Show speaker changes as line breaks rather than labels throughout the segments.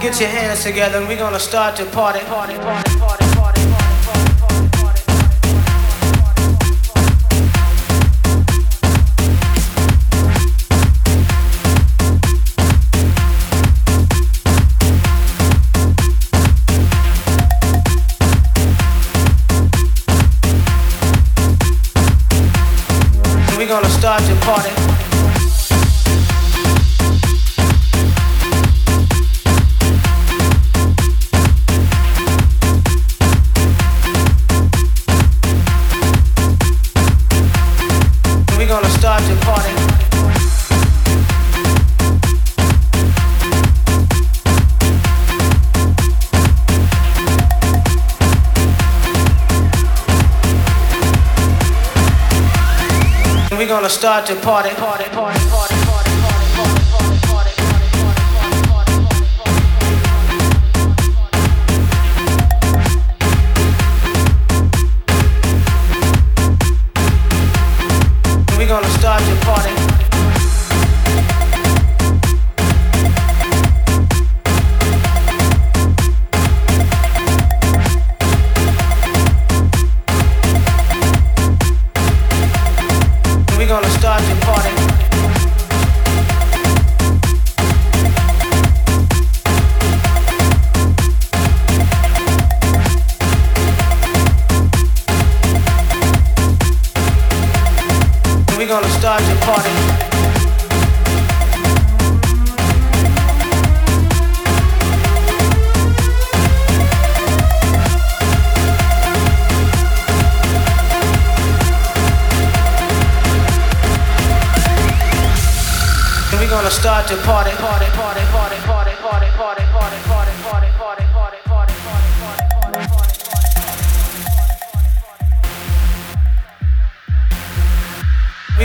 get
your hands together and we're gonna start to party, party, party. start to party.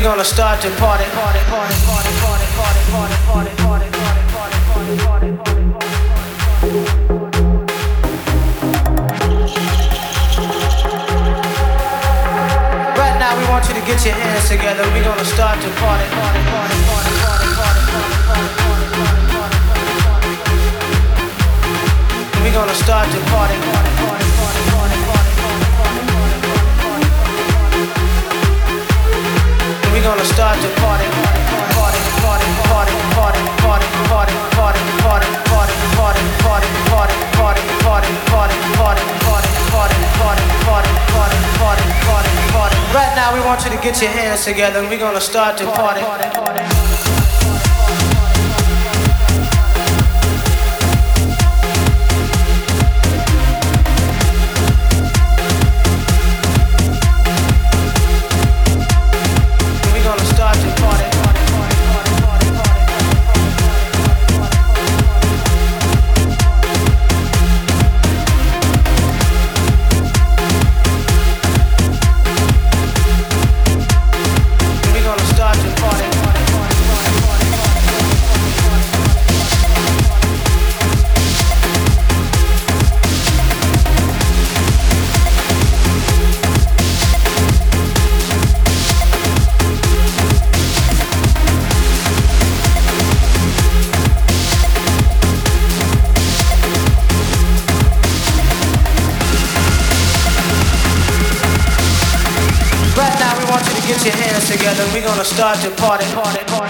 Gonna start to party, party, party, party, party, party, party, party, party, party, party, party, party, party. Want you to get your hands together. We're gonna start to party, party, party, party, party. We're gonna start the party. We're gonna start the party. Party. Right now we want you to get your hands together. And we're gonna start the party. We're gonna start to party, party, party.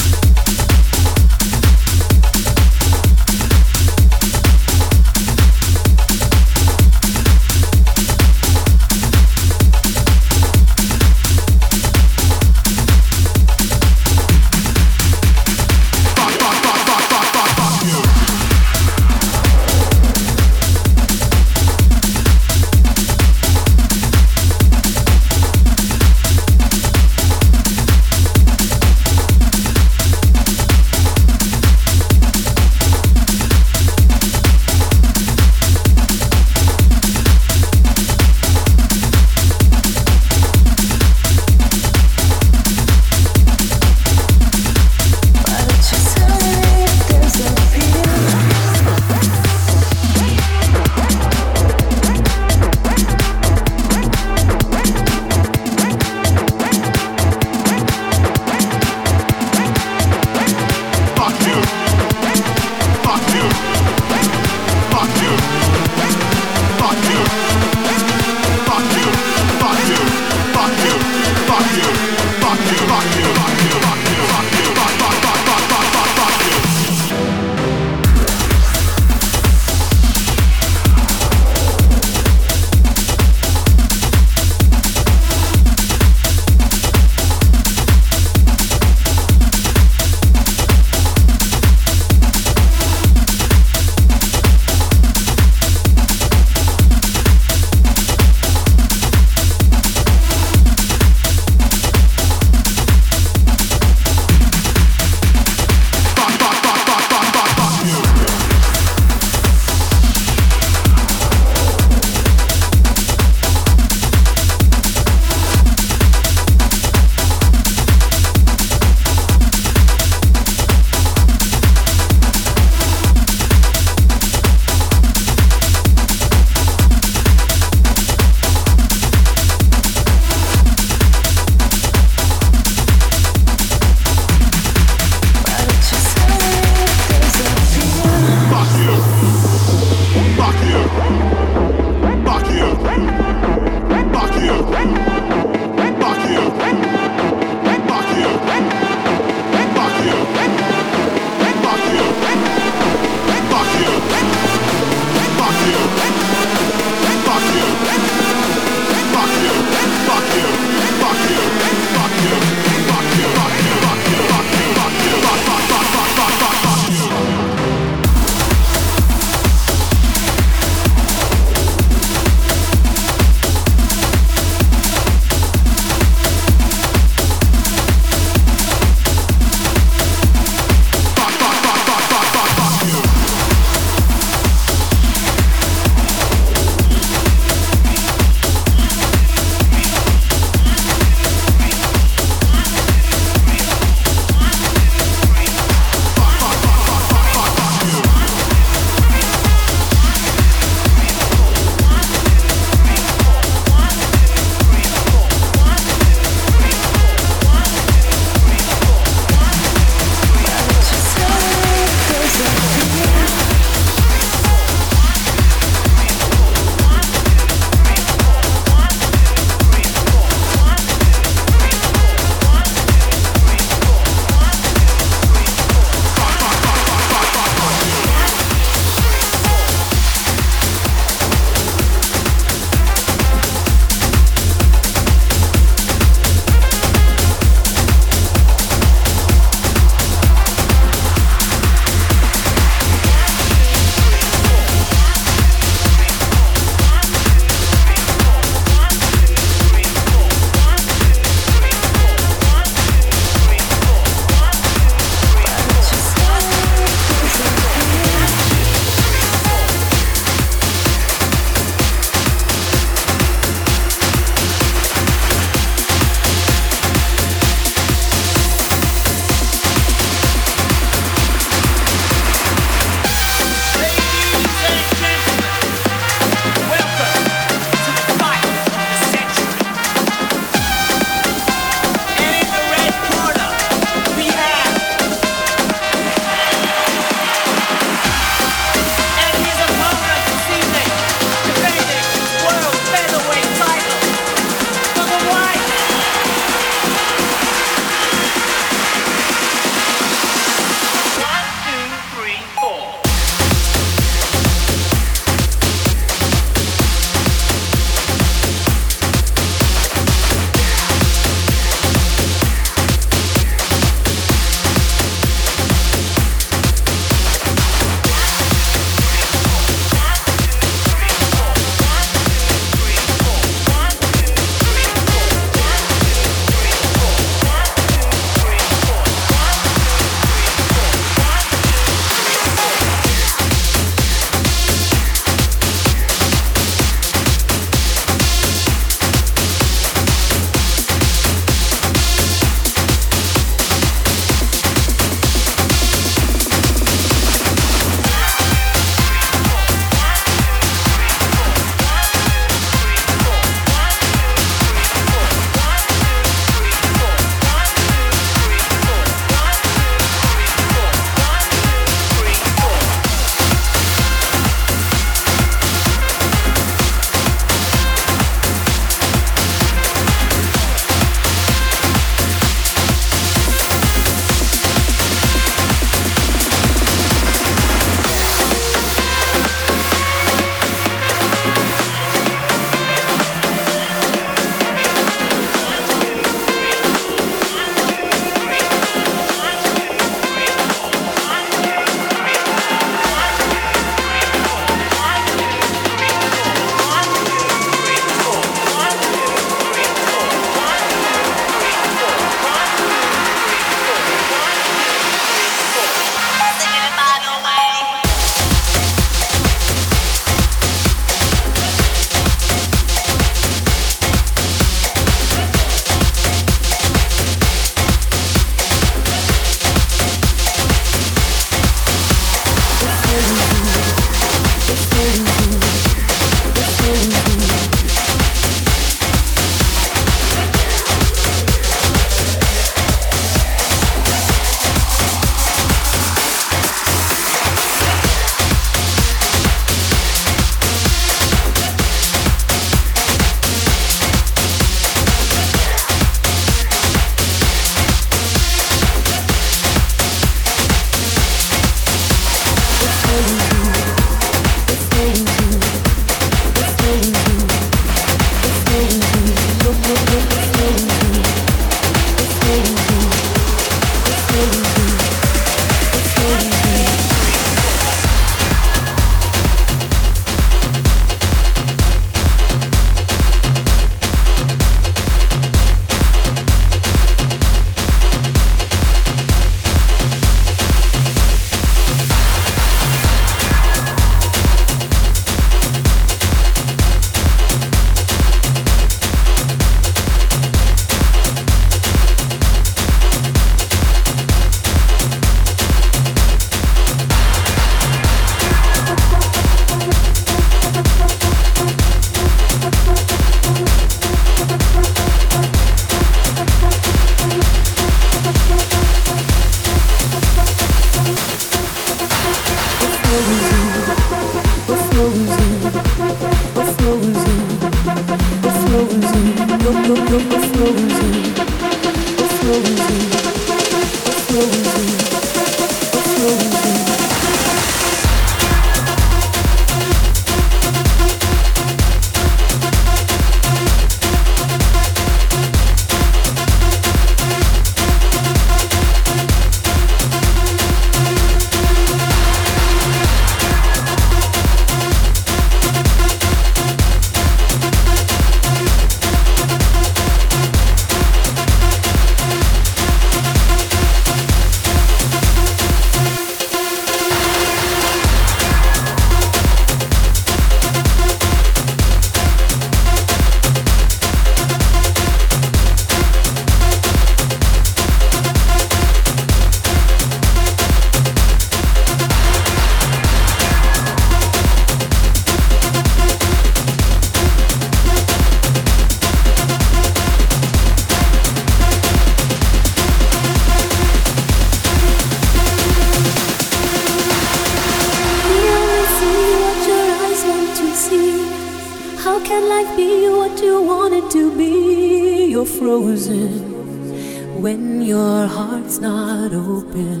Frozen when your heart's not open.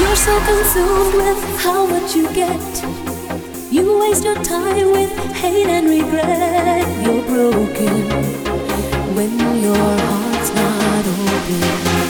You're so consumed with how much you get. You waste your time with hate and regret. You're broken when your heart's not open.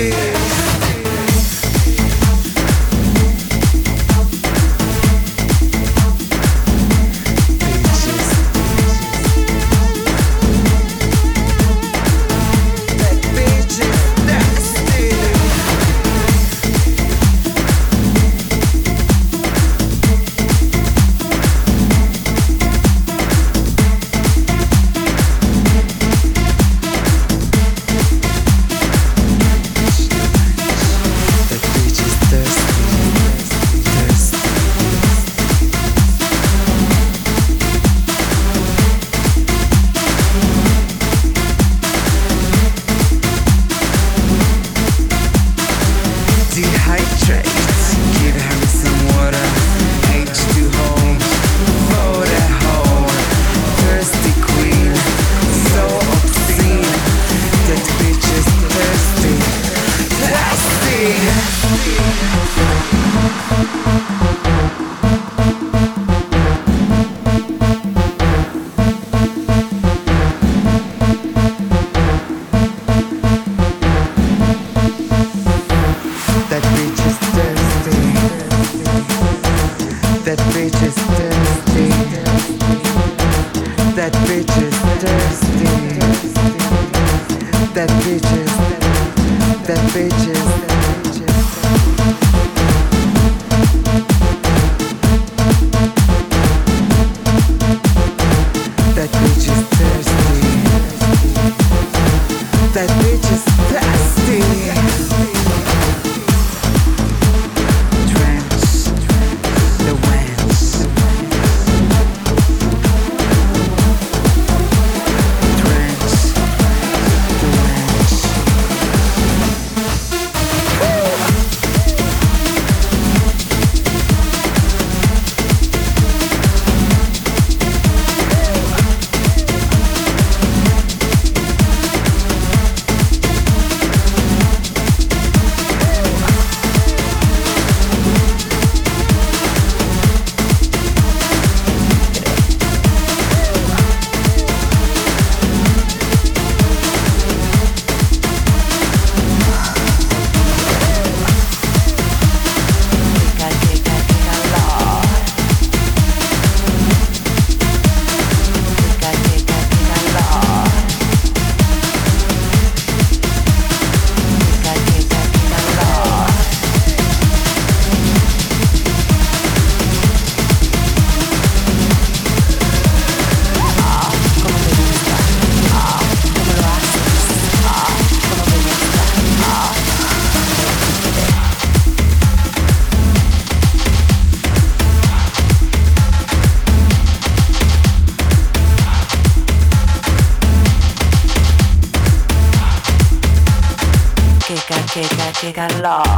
yeah. 来了。